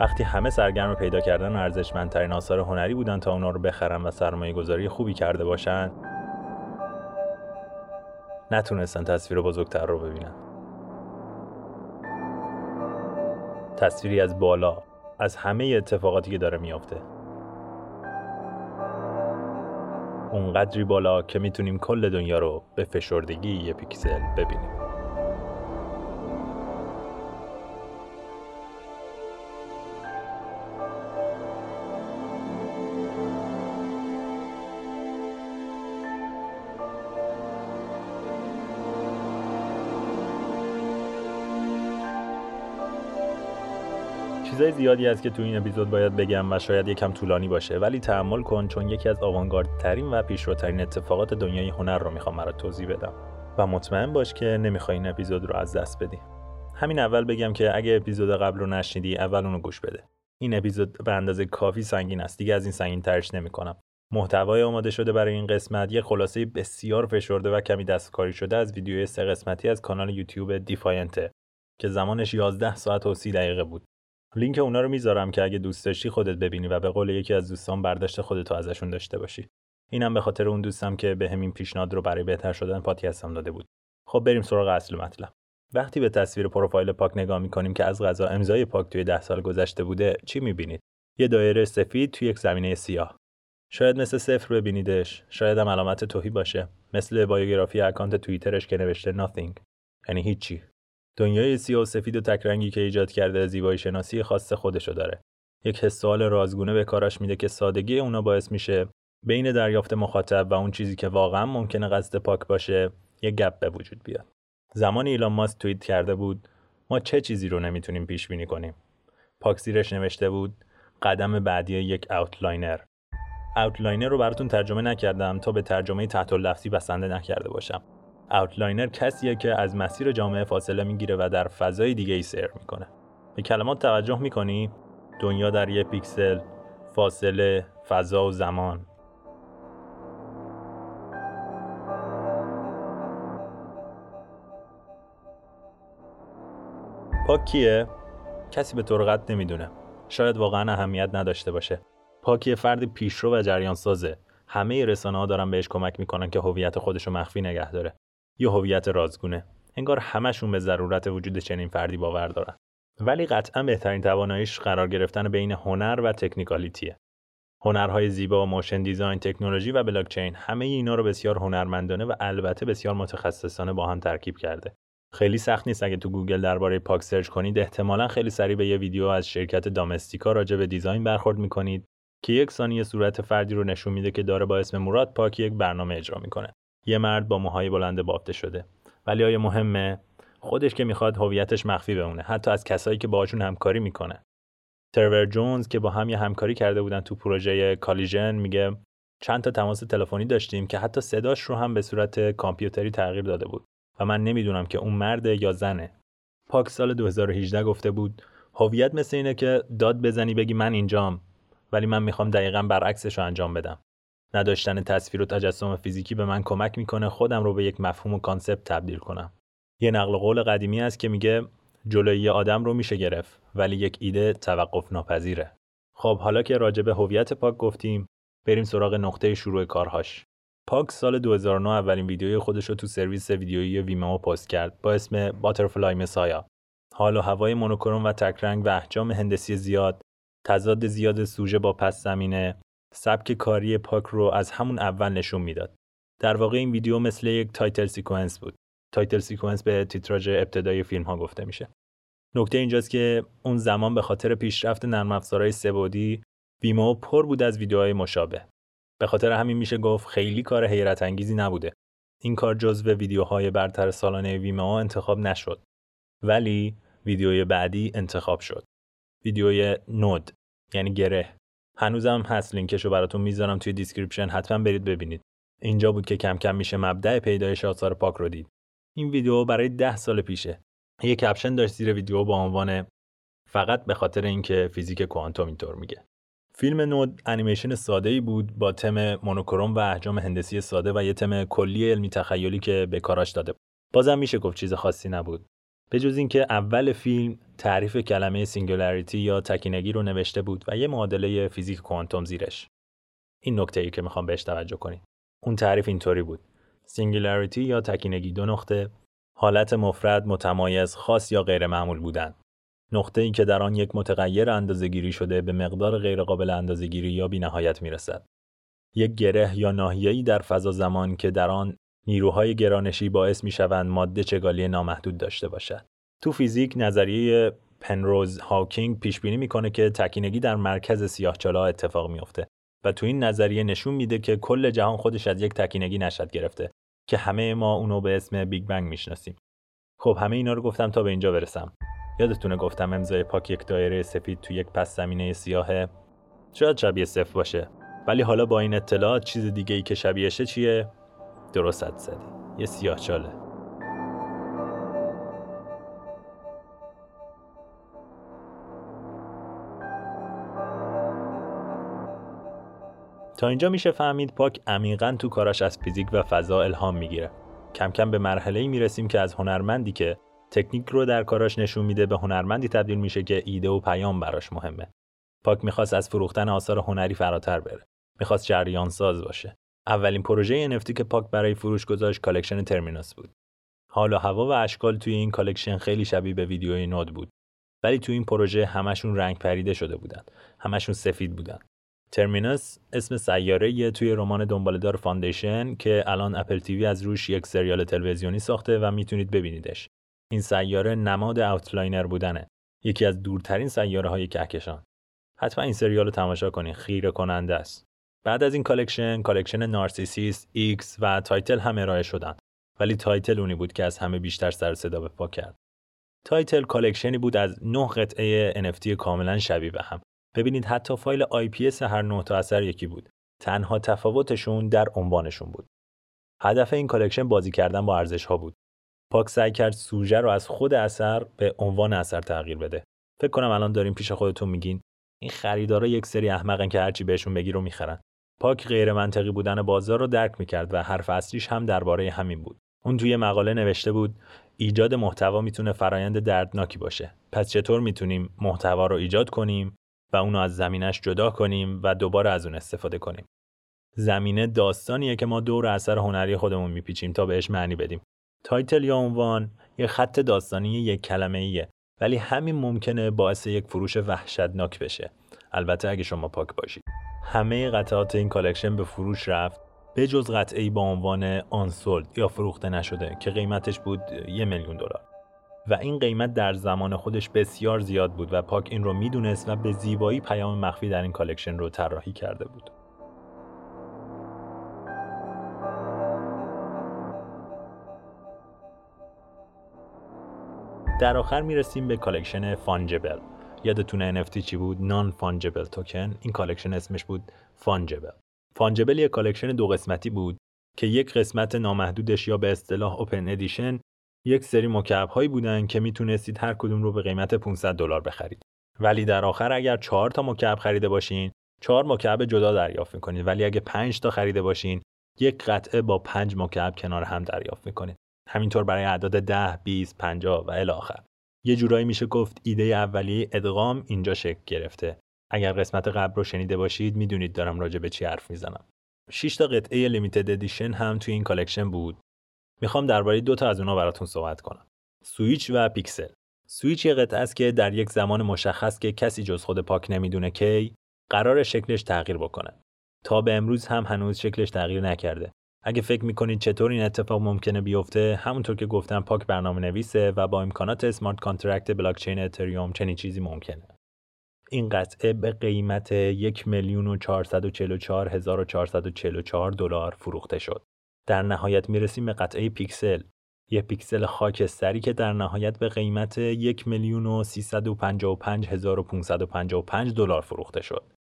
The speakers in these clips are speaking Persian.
وقتی همه سرگرم پیدا کردن ارزشمندترین آثار هنری بودن تا اونا رو بخرن و سرمایه گذاری خوبی کرده باشن نتونستن تصویر بزرگتر رو ببینن. تصویری از بالا از همه اتفاقاتی که داره میافته. اونقدری بالا که می‌تونیم کل دنیا رو به فشردگی یه پیکسل ببینیم. چیزای زیادی هست که تو این اپیزود باید بگم و شاید یکم طولانی باشه ولی تحمل کن چون یکی از ترین و پیشروترین اتفاقات دنیای هنر رو می‌خوام برات توضیح بدم. و مطمئن باش که نمی‌خوای این اپیزود رو از دست بدی. همین اول بگم که اگه اپیزود قبل رو نشنیدی اول اونو گوش بده. این اپیزود به اندازه کافی سنگین است دیگه از این سنگین ترش نمی‌کنم. محتوای آماده شده برای این قسمت یه خلاصه بسیار فشرده و کمی دستکاری شده از ویدیوی سه قسمتی از کانال یوتیوب دیفاینته که زمانش 11 ساعت و 30 دقیقه بود. لینک اونا رو می‌ذارم که اگه دوست داشتی خودت ببینی و به قول یکی از دوستان برداشت خودتو ازشون داشته باشی. اینم به خاطر اون دوستم که به همین پیشنهاد رو برای بهتر شدن پادکستم داده بود. خب بریم سراغ اصل مطلب. وقتی به تصویر پروفایل پاک نگاه می‌کنیم که از غذا امضای پاک توی ده سال گذشته بوده چی می‌بینید؟ یه دایره سفید توی یک زمینه سیاه. شاید مثل صفر ببینیدش شاید هم علامت توهی باشه. مثل biography account توییترش که نوشته nothing. یعنی هیچی. دنیای سیاه و سفید و تکرنگی که ایجاد کرده زیبایی شناسی خاص خودشو داره. یک حس و حال رازگونه به کاراش میده که سادگی اونا باعث میشه بین دریافت مخاطب و اون چیزی که واقعا ممکنه قصد پاک باشه یک gap به وجود بیاد. زمانی ایلان ماسک توییت کرده بود ما چه چیزی رو نمی‌تونیم پیش بینی کنیم؟ پاک زیرش نوشته بود قدم بعدی یک outlier outlier رو براتون ترجمه نکردم تا به ترجمه تحت لفظی بسنده نکرده باشم. outlier کسیه که از مسیر جامعه فاصله می‌گیره و در فضای دیگه ای سیر می‌کنه. به کلمات توجه می‌کنی؟ دنیا در یه پیکسل فاصله فضا و زمان. پاک کیه؟ کسی به طور نمی‌دونه. شاید واقعا اهمیت نداشته باشه. پاک یه فرد پیشرو و جریان سازه همه رسانه ها دارن بهش کمک می‌کنن که هویت خودش رو مخفی نگه داره. یا هویت رازگونه انگار همشون به ضرورت وجود چنین فردی باور دارن ولی قطعا بهترین تواناییش قرار گرفتن بین هنر و technicality ه هنرهای زیبا، motion design، تکنولوژی و بلاکچین همه اینا رو بسیار هنرمندانه و البته بسیار متخصصانه با هم ترکیب کرده. خیلی سخت نیست اگه تو گوگل درباره پاک search کنید احتمالا خیلی سریع به یه ویدیو از شرکت Domestika راجع به design برخورد می‌کنید که یک ثانیه صورت فردی رو نشون میده که داره با اسم مراد پاک یک برنامه اجرا می‌کنه. یه مرد با موهای بلند بافته شده. ولی آیا مهمه؟ خودش که می‌خواد هویتش مخفی بمونه. حتی از کسایی که باهاشون همکاری می‌کنه. ترور جونز که با هم یه همکاری کرده بودن تو پروژه Collision میگه چند تا تماس تلفنی داشتیم که حتی صداش رو هم به صورت کامپیوتری تغییر داده بود و من نمی‌دونم که اون مرده یا زنه. پاک سال 2018 گفته بود هویت مثل اینه که داد بزنی بگی من اینجام ولی من می‌خوام دقیقا برعکسش رو انجام بدم. نداشتن تصویر و تجسم فیزیکی به من کمک می‌کنه خودم رو به یک مفهوم و concept تبدیل کنم. یه نقل قول قدیمی است که میگه جلوی آدم رو میشه گرفت ولی یک ایده توقف ناپذیره. خب حالا که راجع به هویت پاک گفتیم بریم سراغ نقطه شروع کارهاش. پاک سال 2009 اولین ویدیوی خودش رو تو سرویس ویدیویی ویمو پست کرد با اسم Butterfly Messiah حال و هوای monochrome و تکرنگ و احجام هندسی زیاد تضاد زیاد سوژه با پس زمینه سبک کاری پاک رو از همون اول نشون می‌داد. در واقع این ویدیو مثل یک title sequence بود. title sequence به تیتراژ ابتدای فیلم ها گفته میشه. نکته اینجاست که اون زمان به خاطر پیشرفت نرم افزارهای سه بعدی Vimeo پر بود از ویدیوهای مشابه. به خاطر همین میشه گفت خیلی کار حیرت انگیزی نبوده. این کار جزو ویدیوهای برتر سالانه Vimeo انتخاب نشد. ولی ویدیوی بعدی انتخاب شد. ویدیوی Node یعنی گره هنوزم هست لینکشو براتون می‌ذارم توی description حتما برید ببینید. اینجا بود که کم کم میشه مبدأ پیدایش آثار پاک رو دید. این ویدیو برای ده سال پیشه. یه caption داشت زیر ویدیو با عنوان فقط به خاطر اینکه فیزیک کوانتوم اینطور میگه. فیلم Node انیمیشن ساده ای بود با تم monochrome و احجام هندسی ساده و یه تم کلی علمی تخیلی که به کاراش داده بازم میشه گفت چیز خاصی نبود. به جز اینکه اول فیلم تعریف کلمه singularity یا تکینگی رو نوشته بود و یه معادله فیزیک کوانتوم زیرش. این نکته ای که می‌خوام بهش توجه کنید. اون تعریف اینطوری بود. singularity یا تکینگی دو نقطه حالت مفرد متمایز خاص یا غیر معمول بودن. نقطه ای که در آن یک متغیر اندازهگیری شده به مقدار غیرقابل اندازهگیری یا بینهایت می‌رسد. یک گره یا ناحیه‌ای در فضا زمان که در آن نیروهای گرانشی باعث می‌شوند ماده چگالی نامحدود داشته باشد. تو فیزیک نظریه پنروز هاکینگ پیش بینی می‌کنه که تکینگی در مرکز سیاهچاله اتفاق میافته و تو این نظریه نشون میده که کل جهان خودش از یک تکینگی نشد گرفته که همه ما اونو به اسم بیگ بنگ می‌شناسیم. خب همه اینا رو گفتم تا به اینجا برسم. یادتونه گفتم امضای پاک یک دایره سفید تو یک پس زمینه سیاهه شاید شبیه صفر باشه ولی حالا با این اطلاعات چیز دیگه ای که شبیهشه چیه درست زدی یه سیاه چاله تا اینجا میشه فهمید پاک عمیقا تو کاراش از فیزیک و فضا الهام می‌گیره کم کم به مرحله می‌رسیم که از هنرمندی که تکنیک رو در کاراش نشون میده به هنرمندی تبدیل میشه که ایده و پیام براش مهمه. پاک می‌خواست از فروختن آثار هنری فراتر بره. می‌خواست جریان ساز باشه. اولین پروژه NFT که پاک برای فروش گذاشت collection Terminus بود. حال و هوا و اشکال توی این collection خیلی شبیه به ویدیوی Node بود. ولی توی این پروژه همشون رنگ پریده شده بودن. همشون سفید بودن. Terminus اسم سیاره توی رمان دنبالدار Foundation که الان Apple TV از روش یک سریال تلویزیونی ساخته و می‌تونید ببینیدش. این سیاره نماد outlier بودنه یکی از دورترین سیاره های کهکشان حتما این سریال رو تماشا کنید خیره کننده است بعد از این collection collection Narcissus X و Title هم ارائه شدن. ولی Title اونی بود که از همه بیشتر سر صدا به پا کرد. Title collection ی بود از نه قطعه NFT کاملا شبیه به هم. ببینید حتی فایل IPFS هر نه تا اثر یکی بود. تنها تفاوتشون در عنوانشون بود. هدف این collection بازی کردن با ارزش ها بود. پاک سعی کرد سوژه رو از خود اثر به عنوان اثر تغییر بده. فکر کنم الان دارین پیش خودتون میگین این خریدارا یک سری احمقن که هرچی بهشون بگی رو می‌خرن. پاک غیر منطقی بودن بازار رو درک می‌کرد و حرف اصلیش هم درباره همین بود. اون توی مقاله نوشته بود ایجاد محتوا می‌تونه فرایند دردناکی باشه. پس چطور می‌تونیم محتوا رو ایجاد کنیم و اونو از زمینش جدا کنیم و دوباره از اون استفاده کنیم؟ زمینه داستانیه که ما دور اثر هنری خودمون میپیچیم تا بهش معنی بدیم. Title یا عنوان یه خط داستانی یک کلمه ایه ولی همین ممکنه باعث یک فروش وحشتناک بشه. البته اگه شما پاک باشید. همه قطعات این collection به فروش رفت به جز قطعه با عنوان Unsold یا فروخته نشده که قیمتش بود یه میلیون دلار. و این قیمت در زمان خودش بسیار زیاد بود و پاک این رو می‌دونست و به زیبایی پیام مخفی در این collection رو طراحی کرده بود. در آخر می‌رسیم به collection Fungible. یادتونه NFT چی بود؟ non-fungible token این collection اسمش بود Fungible Fungible یک collection دو قسمتی بود که یک قسمت نامحدودش یا به اصطلاح open edition یک سری مکعب هایی بودن که می‌تونستید هر کدوم رو به قیمت 500 دلار بخرید. ولی در آخر اگر 4 تا مکعب خریده باشین 4 مکعب جدا دریافت می‌کنید. ولی اگه 5 تا خریده باشین یک قطعه با 5 مکعب کنار هم دریافت می‌کنید. همینطور برای اعداد 10 20 50 و الی آخر. یه جورایی میشه گفت ایده اولیه ادغام اینجا شکل گرفته. اگر قسمت قبل رو شنیده باشید می‌دونید دارم راجع به چی حرف می‌زنم. 6 تا قطعه limited edition هم توی این collection بود. می‌خوام درباره دو تا از اونها براتون صحبت کنم. سویچ و پیکسل. سویچ یه قطعه است که در یک زمان مشخص که کسی جز خود پاک نمی‌دونه کی قراره شکلش تغییر بکنه. تا به امروز هم هنوز شکلش تغییر نکرده. اگه فکر می‌کنید چطور این اتفاق ممکنه بیفته همونطور که گفتم پاک برنامه نویسه و با امکانات smart contract بلاکچین اتریوم چنین چیزی ممکنه. این قطعه به قیمت یک میلیون و دلار فروخته شد. در نهایت می‌رسیم به قطعه پیکسل. یه پیکسل خاکستری که در نهایت به قیمت یک میلیون و دلار فروخته شد.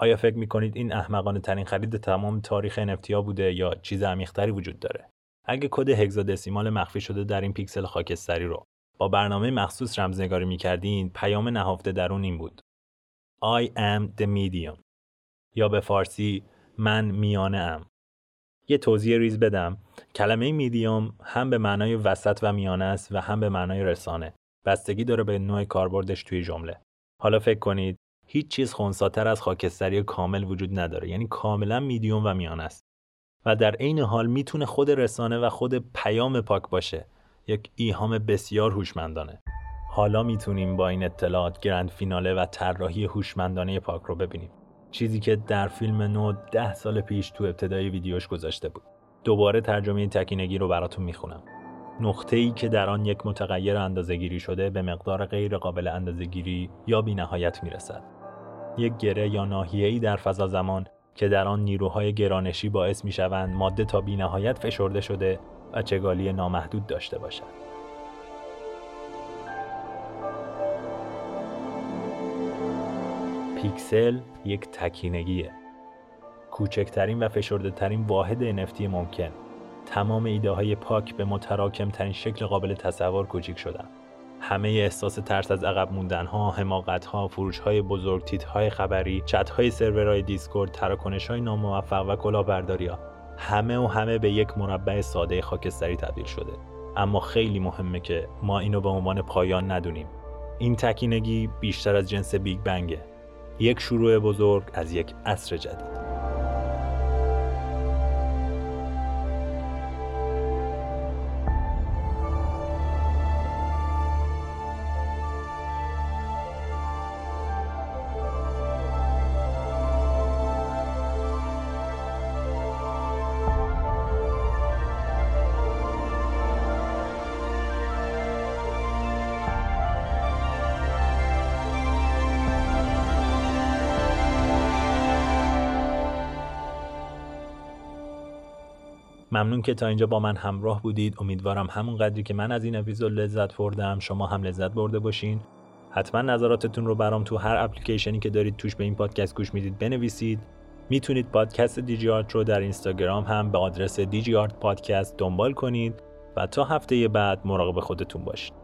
آیا فکر می‌کنید این احمقانه ترین خرید تمام تاریخ NFT بوده یا چیز عمیقتری وجود داره؟ اگه کد hexadecimal مخفی شده در این پیکسل خاکستری رو با برنامه مخصوص رمزنگاری می‌کردین پیام نهفته درون این بود. I am the medium. یا به فارسی من میانه ام. یه توضیح ریز بدم. کلمه میدیوم هم به معنای وسط و میانه است و هم به معنای رسانه. بستگی داره به نوع کاربردش توی جمله. حالا فکر کنید هیچ چیز خونساتر از خاکستری کامل وجود نداره. یعنی کاملا میدیوم و میانه است. و در عین حال می‌تونه خود رسانه و خود پیام پاک باشه. یک ایهام بسیار هوشمندانه. حالا می‌تونیم با این اطلاعات گرند فیناله و طراحی هوشمندانه پاک رو ببینیم. چیزی که در فیلم نو ده سال پیش تو ابتدای ویدیوش گذاشته بود. دوباره ترجمه تکینگی رو براتون می‌خونم. نقطه ای که در آن یک متغیر اندازهگیری شده به مقدار غیر قابل اندازهگیری یا بینهایت می‌رسد. یک گره یا ناحیه‌ای در فضا زمان که در آن نیروهای گرانشی باعث می‌شوند ماده تا بینهایت فشرده شده و چگالی نامحدود داشته باشد. پیکسل یک تکینگیه. کوچکترین و فشرده ترین واحد NFT ممکن. تمام ایده های پاک به متراکم ترین شکل قابل تصور کوچیک شدن. همه احساس ترس از عقب موندن ها، حماقت ها، فروش های بزرگ، تیتر های خبری، چت های سرورهای Discord، تراکنش های ناموفق و کلاهبرداری ها همه و همه به یک مربع ساده خاکستری تبدیل شده. اما خیلی مهمه که ما اینو به عنوان پایان ندونیم. این تکینگی بیشتر از جنس بیگ بنگه. یک شروع بزرگ از یک عصر جدید. ممنون که تا اینجا با من همراه بودید. امیدوارم همون قدری که من از این اپیزود لذت بردم شما هم لذت برده باشین. حتما نظراتتون رو برام تو هر اپلیکیشنی که دارید توش به این پادکست گوش می‌دید بنویسید. می‌تونید پادکست دیجی آرت رو در اینستاگرام هم به آدرس دیجی آرت پادکست دنبال کنید و تا هفته بعد مراقب خودتون باشید.